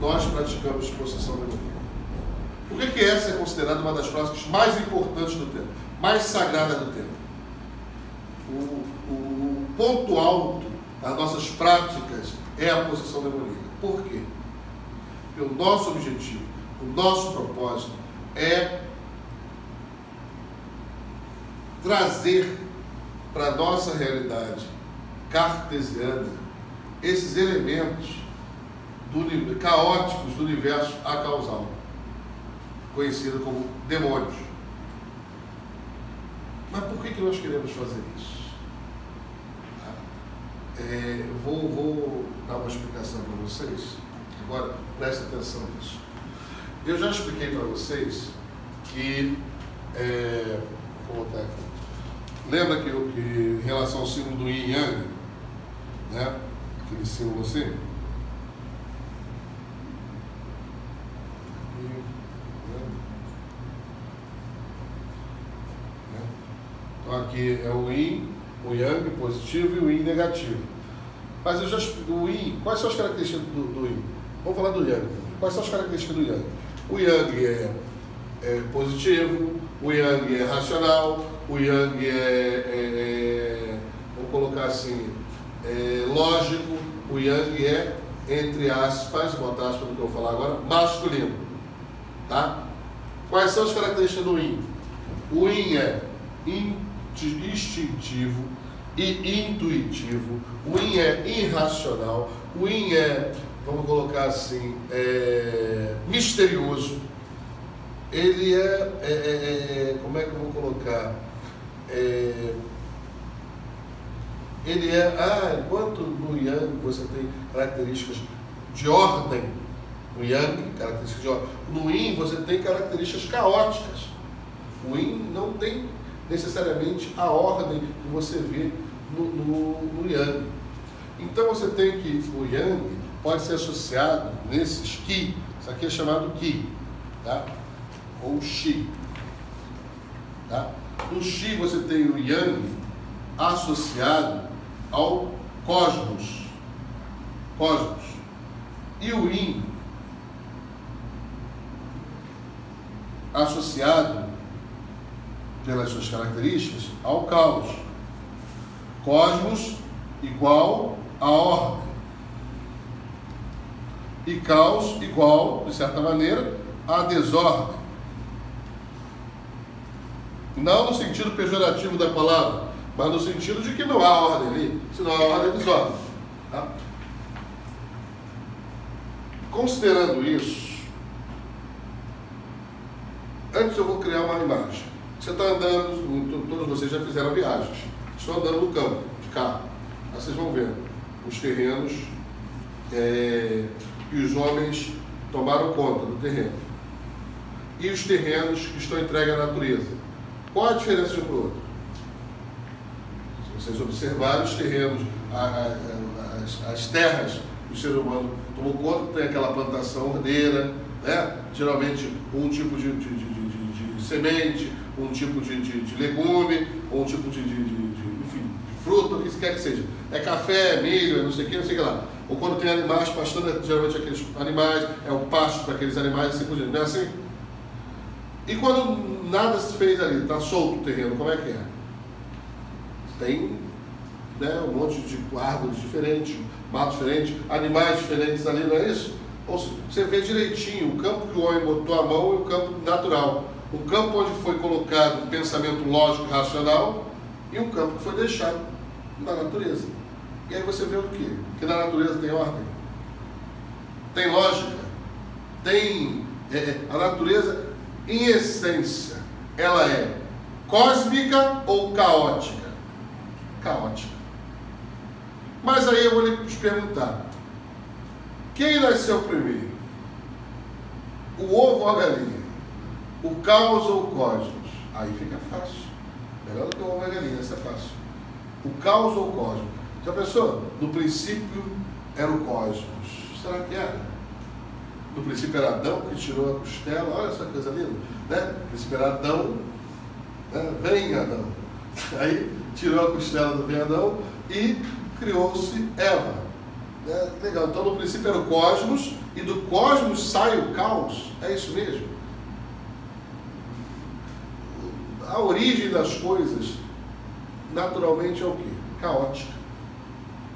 nós praticamos possessão demoníaca. Por que, que essa é considerada uma das práticas mais importantes do tempo, mais sagradas do tempo? O, o ponto alto das nossas práticas é a possessão demoníaca. Por quê? Porque o nosso objetivo, o nosso propósito é trazer para a nossa realidade cartesiana esses elementos do, caóticos do universo acausal, conhecido como demônios. Mas por que, que nós queremos fazer isso? Tá? É, vou, vou dar uma explicação para vocês. Agora, preste atenção nisso. Eu já expliquei para vocês que. É, vou botar aqui. Lembra que, que em relação ao símbolo do Yin Yang, né? Aquele símbolo assim? Aqui é o Yin, o Yang positivo e o Yin negativo. Mas eu já o Yin, quais são as características do, do Yin? Vamos falar do Yang. Quais são as características do Yang? O Yang é, é positivo, o Yang é racional, o Yang é, é, é vamos colocar assim, é lógico, o Yang é, entre aspas, botar aspas no que eu vou falar agora, masculino. Tá? Quais são as características do Yin? O Yin é instintivo e intuitivo, o Yin é irracional, o Yin é vamos colocar assim, é, misterioso. Ele é, é, é, é, como é que eu vou colocar? É, ele é, ah, enquanto no Yang você tem características de ordem, no Yang, características de ordem, no Yin você tem características caóticas. O Yin não tem necessariamente a ordem que você vê no, no, no Yang. Então você tem que, o Yang, pode ser associado nesses Ki, isso aqui é chamado Ki, tá? ou Shi. Tá? No Shi você tem o Yang associado ao cosmos. Cosmos. E o Yin associado pelas suas características ao caos. Cosmos igual a ordem e caos igual, de certa maneira, a desordem. Não no sentido pejorativo da palavra, mas no sentido de que não há ordem ali, senão há ordem é desordem. Tá? Considerando isso, antes eu vou criar uma imagem. Você está andando, todos vocês já fizeram viagens, estão andando no campo, de carro. Aí vocês vão ver os terrenos. É, e os homens tomaram conta do terreno. E os terrenos que estão entregues à natureza. Qual a diferença de um para o outro? Se vocês observarem os terrenos, a, a, as, as, terras que o ser humano tomou conta, tem aquela plantação ordeira, né? geralmente um tipo de, de, de, de semente, um tipo de, legume, ou um tipo de, enfim, de fruta, o que quer que seja. É café, é milho, é não sei o que, não sei o que lá. Ou quando tem animais pastando, é geralmente aqueles animais, é o pasto para aqueles animais, assim por diante. Não é assim? E quando nada se fez ali, está solto o terreno, como é que é? Tem né, um monte de árvores diferentes, matos diferentes, animais diferentes ali, não é isso? Ou você vê direitinho o campo que o homem botou a mão e o campo natural. O campo onde foi colocado o pensamento lógico e racional e um campo que foi deixado na natureza. E aí você vê o quê? Que na natureza tem ordem, tem lógica, tem. É, é, a natureza, em essência, ela é cósmica ou caótica? Caótica. Mas aí eu vou lhe perguntar: quem nasceu primeiro? O ovo ou a galinha? O caos ou o cosmos? Aí fica fácil. Melhor do que o ovo a galinha, isso é fácil. O caos ou o cosmos? Já pensou? No princípio era o cosmos. Será que era? No princípio era Adão que tirou a costela. Olha essa coisa linda. Né? No princípio era Adão. Né? Vem Adão. Aí tirou a costela do vem Adão e criou-se Eva. É, legal, então no princípio era o cosmos, e do cosmos sai o caos. É isso mesmo? A origem das coisas, naturalmente, é o quê? Caótica.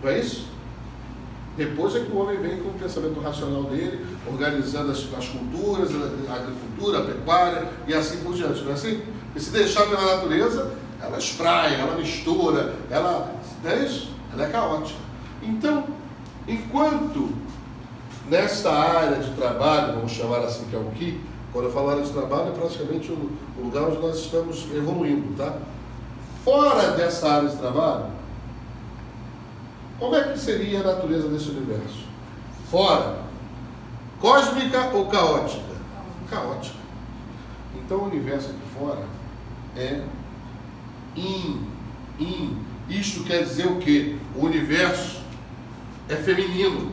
Não é isso? Depois é que o homem vem com o pensamento racional dele, organizando as, as culturas, a agricultura, a pecuária e assim por diante, não é assim? E se deixar pela natureza, ela espraia, ela mistura, ela. Não é isso? Ela é caótica. Então, enquanto nesta área de trabalho, vamos chamar assim que é o que, quando eu falo área de trabalho, é praticamente o, o lugar onde nós estamos evoluindo, tá? Fora dessa área de trabalho, como é que seria a natureza desse universo? Fora. Cósmica ou caótica? Caótica. Então o universo aqui fora é in, in. Isto quer dizer o quê? O universo é feminino.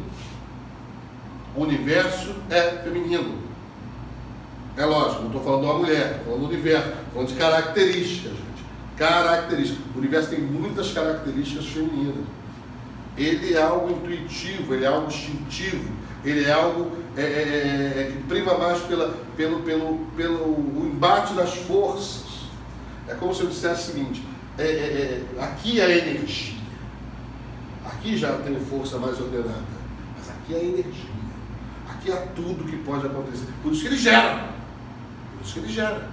O universo é feminino. É lógico, não estou falando de uma mulher, estou falando do universo, falando de características, gente. Características. O universo tem muitas características femininas. Ele é algo intuitivo, ele é algo instintivo, ele é algo é, é, é, é que prima mais pela, pelo, pelo, pelo embate das forças. É como se eu dissesse o seguinte: é, é, aqui é a energia, aqui já tem força mais ordenada, mas aqui é a energia, aqui é tudo que pode acontecer. Por isso que ele gera, isso que ele gera.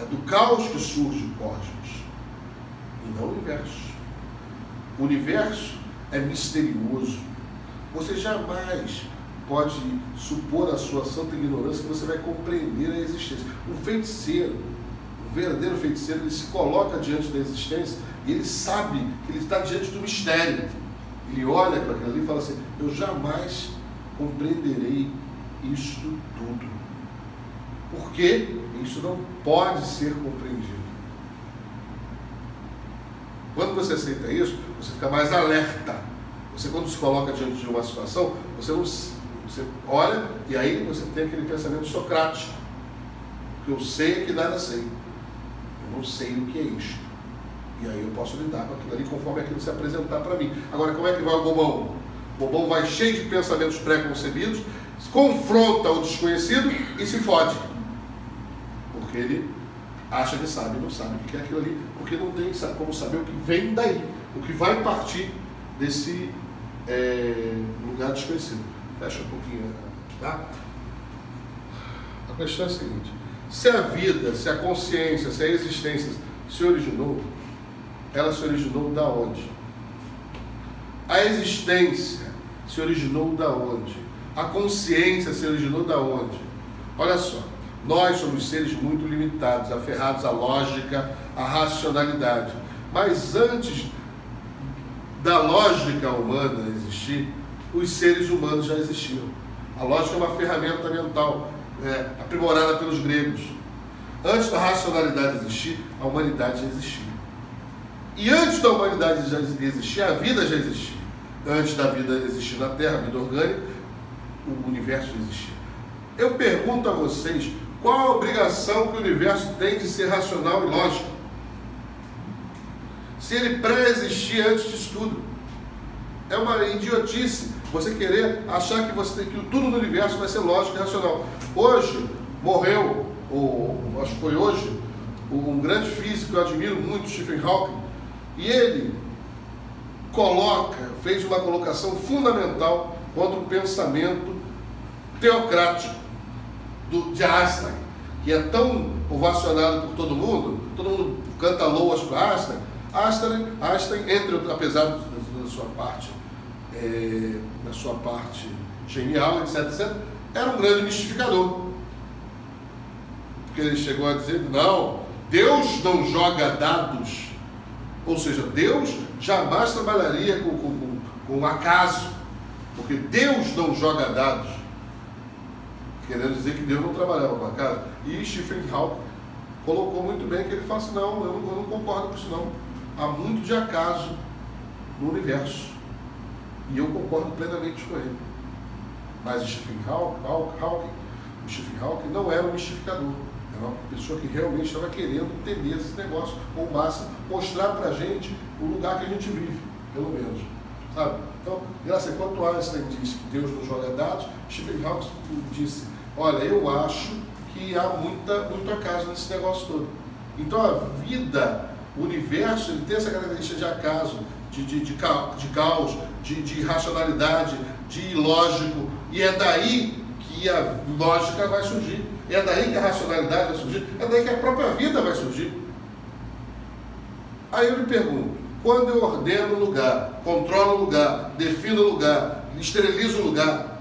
É do caos que surge o cosmos, e não o universo. O universo é misterioso. Você jamais pode supor a sua santa ignorância que você vai compreender a existência. Um feiticeiro, um verdadeiro feiticeiro, ele se coloca diante da existência e ele sabe que ele está diante do mistério. Ele olha para aquilo ali e fala assim: Eu jamais compreenderei isto tudo. Porque isso não pode ser compreendido. Quando você aceita isso, você fica mais alerta. Você quando se coloca diante de uma situação, você não você olha e aí você tem aquele pensamento socrático. Que eu sei é que nada sei. Eu não sei o que é isto. E aí eu posso lidar com aquilo ali conforme aquilo se apresentar para mim. Agora, como é que vai o bobão? O bobão vai cheio de pensamentos pré-concebidos, confronta o desconhecido e se fode. Ele acha que sabe, não sabe o que é aquilo ali, porque não tem como saber o que vem daí, o que vai partir desse é, lugar desconhecido. Fecha um pouquinho, tá? A questão é a seguinte: se a vida, se a consciência, se a existência se originou, ela se originou da onde? A existência se originou da onde? A consciência se originou da onde? Olha só, nós somos seres muito limitados, aferrados à lógica, à racionalidade. Mas antes da lógica humana existir, os seres humanos já existiam. A lógica é uma ferramenta mental é, aprimorada pelos gregos. Antes da racionalidade existir, a humanidade já existia. E antes da humanidade já existir, a vida já existia. Antes da vida existir na Terra, a vida orgânica, o universo existia. Eu pergunto a vocês qual a obrigação que o universo tem de ser racional e lógico? Se ele pré-existia antes disso tudo. É uma idiotice você querer achar que você tem que tudo no universo vai ser lógico e racional. Hoje morreu, ou acho que foi hoje, um grande físico que eu admiro muito, Stephen Hawking, e ele coloca, fez uma colocação fundamental contra o pensamento teocrático do, de Einstein, que é tão ovacionado por todo mundo, todo mundo canta loas para Einstein. Einstein, Einstein entre, apesar da sua parte, é, da sua parte genial, etc, etc, era um grande mistificador. Porque ele chegou a dizer, não, Deus não joga dados. Ou seja, Deus jamais trabalharia com, com, com, com acaso. Porque Deus não joga dados querendo dizer que Deus não trabalhava com a casa. E Stephen Hawking colocou muito bem que ele fala assim, não, eu não, eu não concordo com isso não. Há muito de acaso no universo. E eu concordo plenamente com ele. Mas Stephen Hawking, o Stephen Hawking não era um mistificador. Era uma pessoa que realmente estava querendo entender esse negócio, ou massa, mostrar para a gente o lugar que a gente vive, pelo menos. Sabe? Então, graças a quanto Einstein disse que Deus nos joga dados, Stephen Hawking disse, olha, eu acho que há muita, muito acaso nesse negócio todo. Então a vida, o universo, ele tem essa característica de acaso, de, de, de, caos, de, de racionalidade, de ilógico, e é daí que a lógica vai surgir, é daí que a racionalidade vai surgir, é daí que a própria vida vai surgir. Aí eu lhe pergunto, quando eu ordeno o lugar, controlo o lugar, defino o lugar, esterilizo o lugar,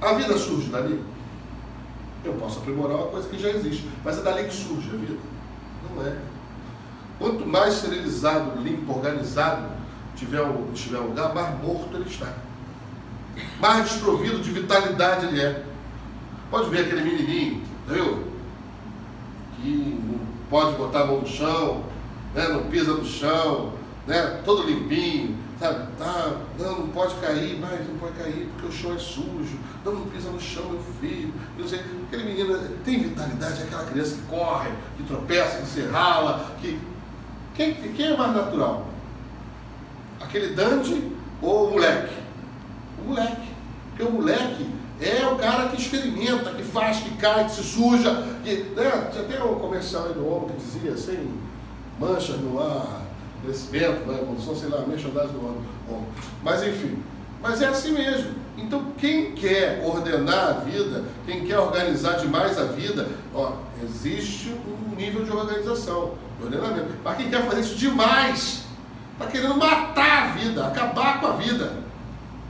a vida surge dali? Eu posso aprimorar uma coisa que já existe, mas é dali que surge a vida. Não é. Quanto mais esterilizado, limpo, organizado tiver o, tiver lugar, mais morto ele está. Mais desprovido de vitalidade ele é. Pode ver aquele menininho, viu? Que não pode botar a mão no chão, né? não pisa no chão, né? todo limpinho, sabe? Tá, não, não pode cair, mas não pode cair porque o chão é sujo, não, não pisa no chão, meu filho. Eu sei, aquele menino tem vitalidade, aquela criança que corre, que tropeça, que se rala, que. Quem, quem é mais natural? Aquele Dante ou o moleque? O moleque. Porque o moleque é o cara que experimenta, que faz, que cai, que se suja. Que, né? Tinha até um comercial aí do homem que dizia assim, manchas no ar, crescimento, né, evolução, sei lá, merchandising do ano. Mas enfim, mas é assim mesmo. Então quem quer ordenar a vida, quem quer organizar demais a vida, ó, existe um nível de organização, de ordenamento. Mas quem quer fazer isso demais, está querendo matar a vida, acabar com a vida.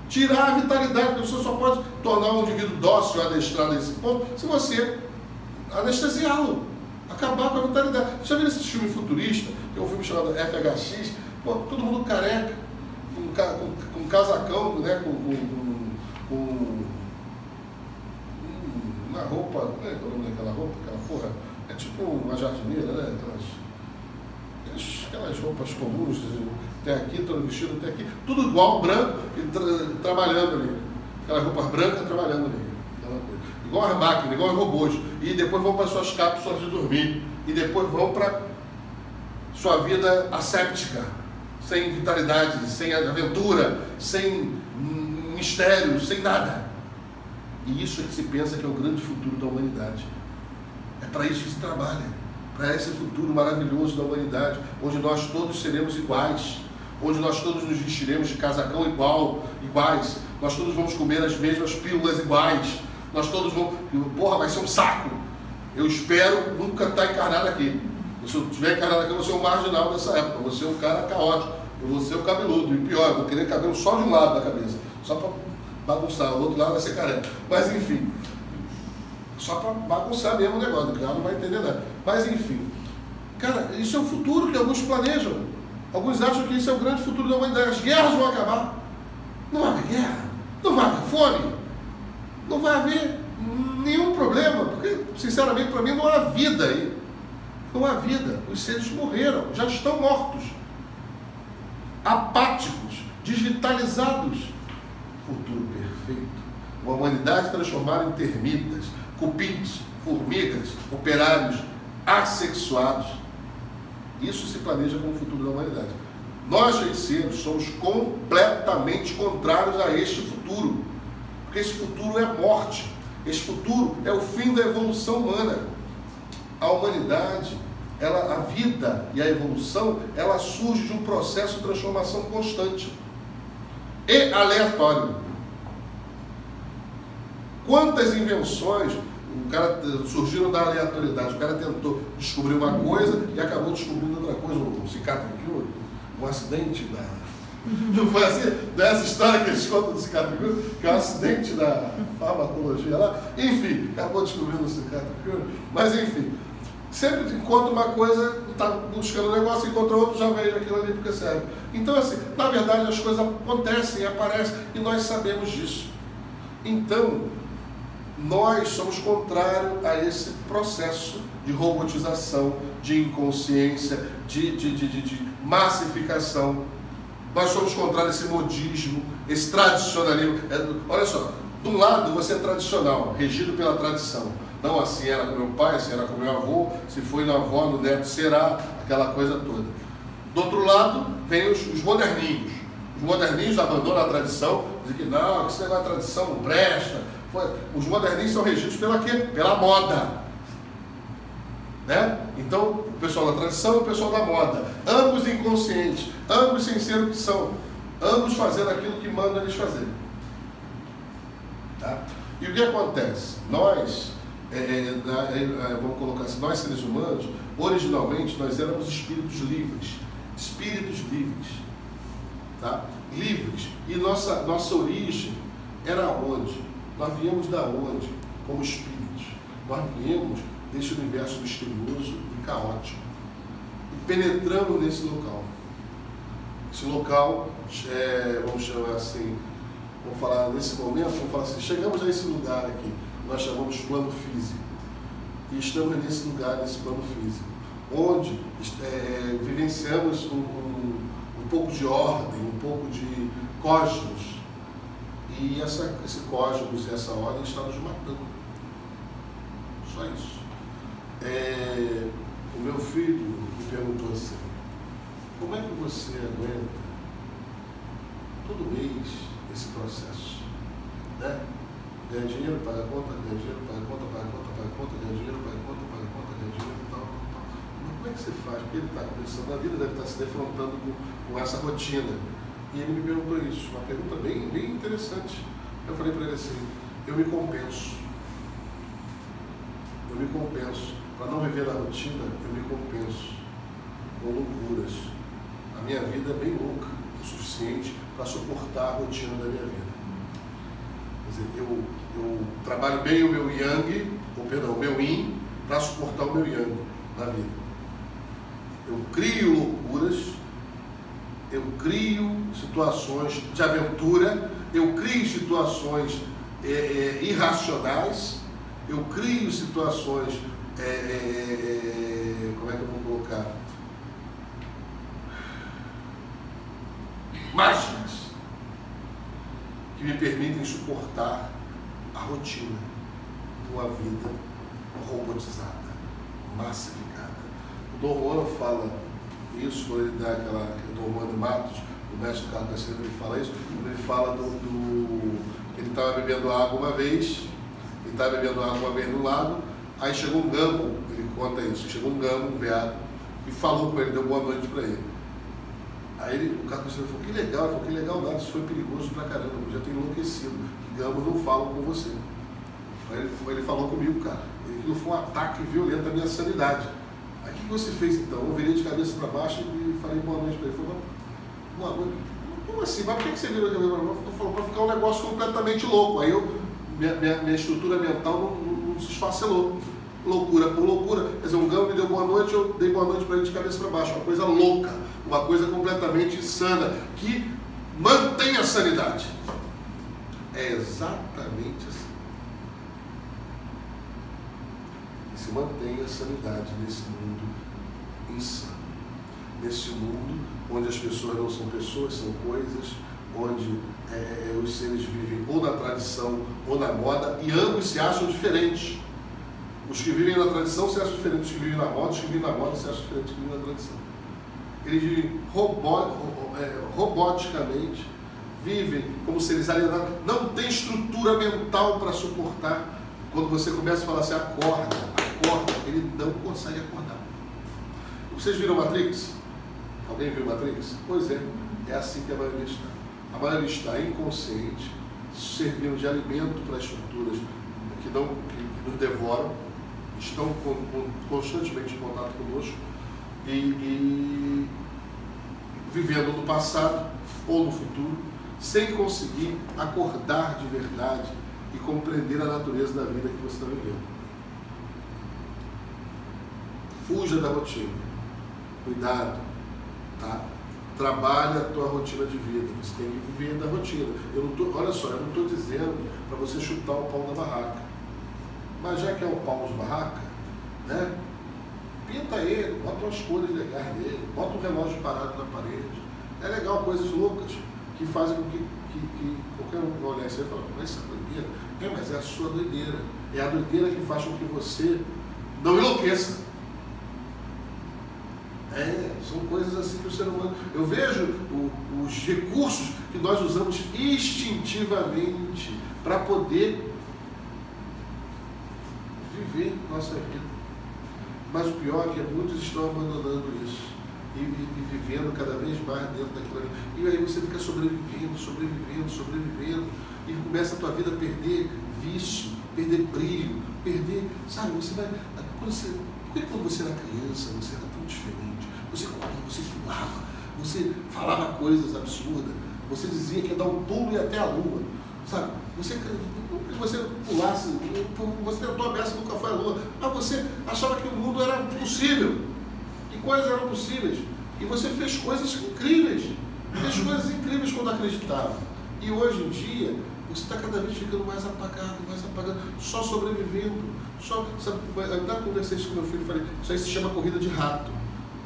Tirar a vitalidade, você só pode tornar um indivíduo dócil, adestrado nesse ponto, se você anestesiá-lo acabar com a vitalidade. Já viu esse filme futurista? Tem um filme chamado FHX, pô, todo mundo careca, com, com, com casacão, né? Com, com, com, uma roupa, como é, é o nome daquela roupa? Aquela porra, é tipo uma jardineira, né? Aquelas, aquelas roupas comuns, até aqui, todo vestido até aqui, tudo igual, branco, e tra trabalhando ali. Aquelas roupas brancas trabalhando ali igual as máquinas, igual os robôs, e depois vão para suas cápsulas de dormir, e depois vão para sua vida asséptica, sem vitalidade, sem aventura, sem mistério, sem nada. E isso é que se pensa que é o grande futuro da humanidade. É para isso que se trabalha, para esse futuro maravilhoso da humanidade, onde nós todos seremos iguais, onde nós todos nos vestiremos de casacão igual, iguais, nós todos vamos comer as mesmas pílulas iguais, nós todos vamos. Porra, vai ser um saco. Eu espero nunca estar tá encarnado aqui. Se eu encarnado aqui, eu vou ser um marginal dessa época. Vou ser um cara caótico. Eu vou ser o cabeludo. E pior, eu vou querer cabelo só de um lado da cabeça. Só para bagunçar. O outro lado vai ser careca. Mas enfim. Só para bagunçar mesmo o negócio. O cara não vai entender nada. Mas enfim. Cara, isso é o futuro que alguns planejam. Alguns acham que isso é o grande futuro da humanidade. As guerras vão acabar. Não vai haver guerra. Não vai haver fome não vai haver nenhum problema, porque, sinceramente, para mim não há vida aí. Não há vida. Os seres morreram, já estão mortos, apáticos, desvitalizados. Futuro perfeito. Uma humanidade transformada em termitas, cupins, formigas, operários, assexuados. Isso se planeja como o futuro da humanidade. Nós, feiticeiros, somos completamente contrários a este futuro. Porque esse futuro é morte. Esse futuro é o fim da evolução humana. A humanidade, ela, a vida e a evolução, ela surge de um processo de transformação constante e aleatório. Quantas invenções o cara surgiram da aleatoriedade? O cara tentou descobrir uma coisa e acabou descobrindo outra coisa. Um cicatricure, um acidente da não foi assim? Dessa história que eles contam do cicatricure, que é um acidente da farmacologia lá. Enfim, acabou descobrindo o cicatricure. Mas enfim, sempre encontra uma coisa, está buscando um negócio, encontra outro, já veio aquilo ali porque serve. Então, assim, na verdade as coisas acontecem, aparecem, e nós sabemos disso. Então, nós somos contrários a esse processo de robotização, de inconsciência, de, de, de, de massificação nós somos contra esse modismo, esse tradicionalismo. É, olha só, de um lado você é tradicional, regido pela tradição. Não assim era com meu pai, assim era com meu avô, se foi na avó, no neto será, aquela coisa toda. Do outro lado, vem os, os moderninhos, Os moderninhos abandonam a tradição, dizem que não, que esse negócio de tradição não presta. Os moderninhos são regidos pela quê? Pela moda. Né? Então, o pessoal da tradição e o pessoal da moda. Ambos inconscientes, ambos sem ser o que são. Ambos fazendo aquilo que manda eles fazerem. Tá? E o que acontece? Nós, é, é, é, vamos colocar assim, nós seres humanos, originalmente nós éramos espíritos livres. Espíritos livres. Tá? Livres. E nossa, nossa origem era onde? Nós viemos da onde? Como espíritos. Nós viemos desse universo misterioso e caótico. E penetramos nesse local. Esse local, é, vamos chamar assim, vamos falar nesse momento, vamos falar assim, chegamos a esse lugar aqui, nós chamamos plano físico. E estamos nesse lugar, nesse plano físico, onde é, vivenciamos um, um, um, pouco de ordem, um pouco de cosmos. E essa, esse cosmos e essa ordem está nos matando. Só isso. É, o meu filho me perguntou assim, como é que você aguenta todo mês esse processo? Né? Ganha dinheiro, paga conta, ganha dinheiro, paga conta, paga conta, paga conta, ganha dinheiro, paga conta, paga conta, ganha dinheiro e tal, tal. Mas como é que você faz? Porque ele está começando a vida, deve estar se defrontando com, com essa rotina. E ele me perguntou isso, uma pergunta bem, bem interessante. Eu falei para ele assim, eu me compenso. Eu me compenso. Para não viver na rotina, eu me compenso com loucuras. A minha vida é bem louca o suficiente para suportar a rotina da minha vida. Dizer, eu, eu trabalho bem o meu yang, ou perdão, o meu yin, para suportar o meu yang na vida. Eu crio loucuras, eu crio situações de aventura, eu crio situações é, é, irracionais, eu crio situações, é, como é que eu vou colocar? Que me permitem suportar a rotina de uma vida robotizada, massificada. O Dom Juan fala isso quando ele dá aquela. O Dom Juan Matos, o mestre do Carlos Cassiano, ele fala isso, quando ele fala do. do ele estava bebendo água uma vez, ele estava bebendo água uma vez no lago, aí chegou um gamo, ele conta isso, chegou um gamo, um veado, e falou com ele, deu boa noite para ele. Aí ele, o cara falou, que legal, falou, que legal nada, isso foi perigoso pra caramba, eu já tenho enlouquecido, que não falam com você. Aí ele, ele falou comigo, cara, aquilo foi um ataque violento à minha sanidade. Aí o que você fez então? Eu virei de cabeça para baixo e falei boa noite para ele. Ele falou, boa noite. Como assim? Mas por que você virou de cabeça para baixo? Ele falou, para ficar um negócio completamente louco. Aí eu, minha, minha, minha estrutura mental não, não, não se esfacelou loucura por loucura. Quer dizer, um gamo me deu boa noite, eu dei boa noite para ele de cabeça para baixo. Uma coisa louca, uma coisa completamente insana, que mantém a sanidade. É exatamente assim. E se mantém a sanidade nesse mundo insano. Nesse mundo onde as pessoas não são pessoas, são coisas, onde é, é, é os seres vivem ou na tradição ou na moda e ambos se acham diferentes. Os que vivem na tradição se acham diferentes dos que vivem na moda, os que vivem na moda se acham diferentes dos que vivem na tradição. Eles robot, é, roboticamente vivem como seres alienados, não tem estrutura mental para suportar. Quando você começa a falar assim, acorda, acorda, ele não consegue acordar. Vocês viram Matrix? Alguém viu Matrix? Pois é, é assim que a maioria está. A maioria está inconsciente, servindo de alimento para estruturas que, não, que, que nos devoram, estão constantemente em contato conosco e, e vivendo no passado ou no futuro, sem conseguir acordar de verdade e compreender a natureza da vida que você está vivendo. Fuja da rotina. Cuidado. Tá? Trabalhe a tua rotina de vida. Você tem que viver da rotina. Eu não tô, olha só, eu não estou dizendo para você chutar o pau da barraca. Mas já que é o pau de barraca, né? Pinta ele, bota umas cores legais nele, bota um relógio parado na parede. É legal, coisas loucas que fazem com que, que, que qualquer um olhar e fala, mas essa doideira? É, mas é a sua doideira. É a doideira que faz com que você não enlouqueça. É, são coisas assim que o ser humano. Eu vejo o, os recursos que nós usamos instintivamente para poder viver nossa vida. Mas o pior é que muitos estão abandonando isso e, e, vivendo cada vez mais dentro daquilo. E aí você fica sobrevivendo, sobrevivendo, sobrevivendo, e começa a tua vida a perder vício, perder brilho, perder, sabe, você vai. Quando você, por que quando você era criança você era tão diferente? Você corria, você pulava, você falava coisas absurdas, você dizia que ia dar um pulo e até a lua. Sabe? Você, que você pulasse, você tentou a beça nunca foi a lua, mas você achava que o mundo era possível. Que coisas eram possíveis. E você fez coisas incríveis. Fez coisas incríveis quando acreditava. E hoje em dia, você está cada vez ficando mais apagado, mais apagado, só sobrevivendo. Só, sabe, eu até conversei isso com meu filho, falei, isso aí se chama corrida de rato.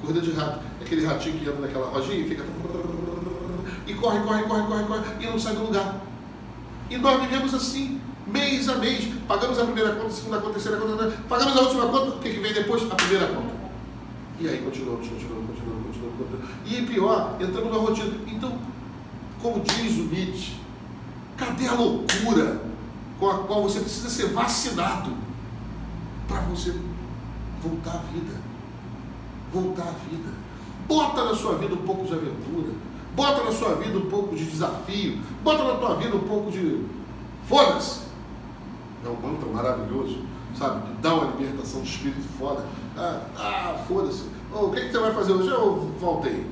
Corrida de rato. É aquele ratinho que entra naquela rodinha e fica. E corre, corre, corre, corre, corre, e não sai do lugar. E nós vivemos assim, mês a mês. Pagamos a primeira conta, a segunda conta, a terceira conta, pagamos a última conta, o que, que vem depois? A primeira conta. E aí continuamos, continuamos, continuamos, continuamos, continuamos. E pior, entramos na rotina. Então, como diz o Nietzsche, cadê a loucura com a qual você precisa ser vacinado para você voltar à vida? Voltar à vida. Bota na sua vida um pouco de aventura Bota na sua vida um pouco de desafio. Bota na tua vida um pouco de. Foda-se! É um mantra maravilhoso, sabe? Que dá uma libertação de espírito foda. Ah, ah foda-se. Oh, o que, que você vai fazer hoje? Eu voltei.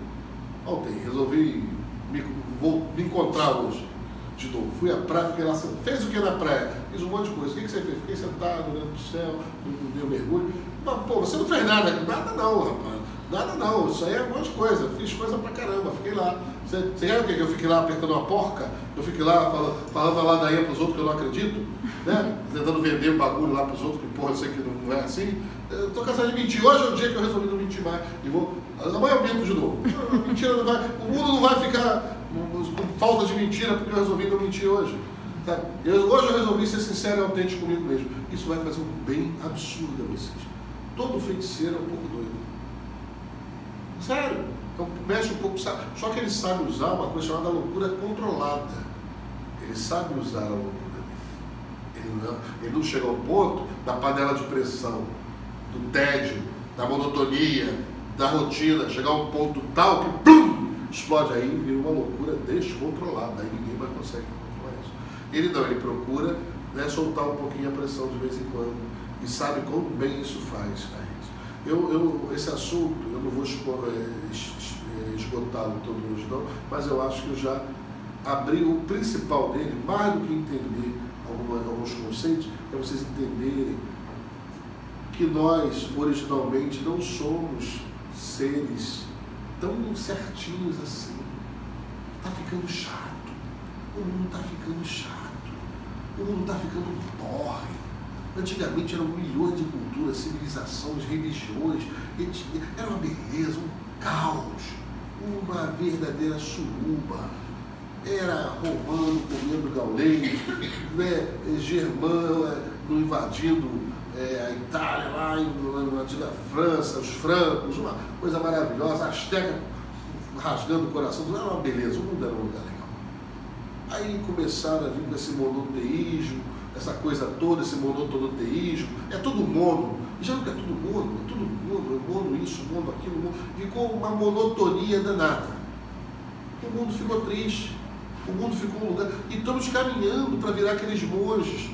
Voltei. Resolvi me, vou me encontrar hoje. De novo. Fui à praia, fiquei lá. Fez o que na praia? Fiz um monte de coisa. O que, que você fez? Fiquei sentado, olhando para o céu, dei um mergulho. Mas, pô, você não fez nada. Nada não, rapaz. Nada não, isso aí é um monte de coisa. Fiz coisa pra caramba, fiquei lá. Você, quer o? Que eu fiquei lá apertando uma porca? Eu fiquei lá falando, falando a ladainha pros outros que eu não acredito? Né? Tentando vender bagulho lá pros outros, que porra, sei que não é assim. Eu tô cansado de mentir. Hoje é o dia que eu resolvi não mentir mais. E vou. Amanhã eu minto de novo. Mentira não vai. O mundo não vai ficar com falta de mentira porque eu resolvi não mentir hoje. Tá? Eu, hoje eu resolvi ser sincero e autêntico comigo mesmo. Isso vai fazer um bem absurdo a vocês. Todo feiticeiro é um pouco doido. Sério. Então mexe um pouco, só que ele sabe usar uma coisa chamada loucura controlada. Ele sabe usar a loucura. Ele não, ele não chega ao ponto da panela de pressão, do tédio, da monotonia, da rotina, chegar a um ponto tal que explode aí e vira uma loucura descontrolada. Aí ninguém mais consegue controlar isso. Ele não, ele procura né, soltar um pouquinho a pressão de vez em quando e sabe como bem isso faz. Eu, eu, esse assunto, eu não vou é, é, esgotá-lo todo hoje não, mas eu acho que eu já abri o principal dele, mais do que entender alguma, alguns conceitos, para vocês entenderem que nós, originalmente, não somos seres tão certinhos assim. Está ficando chato. O mundo está ficando chato. O mundo está ficando porre Antigamente eram milhões de culturas, civilizações, religiões, era uma beleza, um caos, uma verdadeira suruba. Era romano comendo gaulês, né, germã invadindo é, a Itália, lá na antiga França, os francos, uma coisa maravilhosa, a Azteca rasgando o coração, era uma beleza, o mundo era um lugar legal. Aí começaram a vir com esse monoteísmo, essa coisa toda, esse monotonoteísmo, é todo mundo. Já não é todo mundo, é todo mundo, é mundo isso, mundo aquilo, mundo. ficou uma monotonia danada. O mundo ficou triste, o mundo ficou um lugar. E estamos caminhando para virar aqueles monges,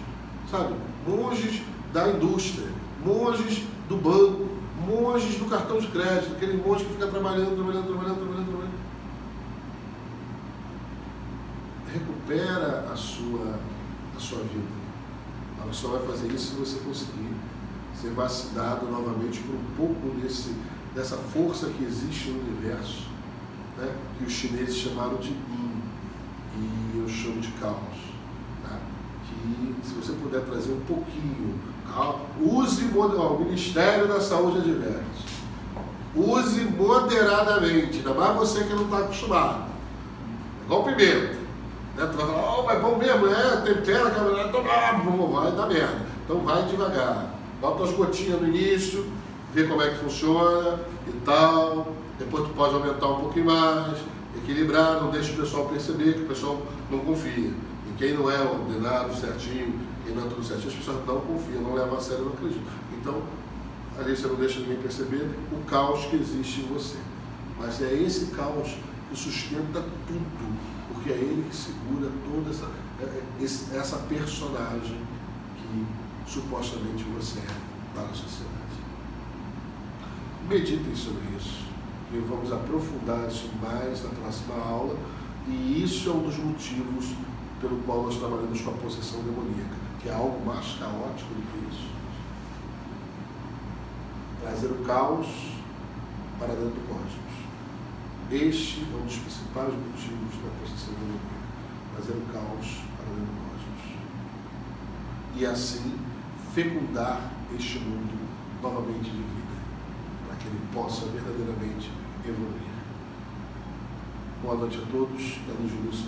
sabe? Monges da indústria, monges do banco, monges do cartão de crédito, aquele monge que fica trabalhando, trabalhando, trabalhando, trabalhando, trabalhando. Recupera a sua, a sua vida. Ela só vai fazer isso se você conseguir ser vacinado novamente por um pouco desse, dessa força que existe no universo, né? que os chineses chamaram de Yin, e eu chamo de caos. Tá? Que se você puder trazer um pouquinho, use ó, o Ministério da Saúde adverte. Use moderadamente, ainda mais você que não está acostumado. É igual pimenta. Né? Tu vai falar, oh, é bom mesmo, é, tempera, camarada, toma, vai dar merda. Então vai devagar. Bota as gotinhas no início, vê como é que funciona e tal. depois tu pode aumentar um pouquinho mais, equilibrar, não deixa o pessoal perceber que o pessoal não confia. E quem não é ordenado certinho, quem não é tudo certinho, as pessoas não confiam, não levam a sério, não acreditam. Então, ali você não deixa ninguém perceber o caos que existe em você. Mas é esse caos que sustenta tudo, porque é ele que segura toda essa, é, é, essa personagem que supostamente você é para a sociedade. Meditem sobre isso. E vamos aprofundar isso mais na próxima aula. E isso é um dos motivos pelo qual nós trabalhamos com a possessão demoníaca, que é algo mais caótico do que isso. Trazer o caos para dentro do cosmos. Este é um dos principais motivos da possessão demoníaca. Trazer o caos para dentro do cosmos. E assim fecundar este mundo novamente de vida que ele possa verdadeiramente evoluir. Boa noite a todos, que a luz de luz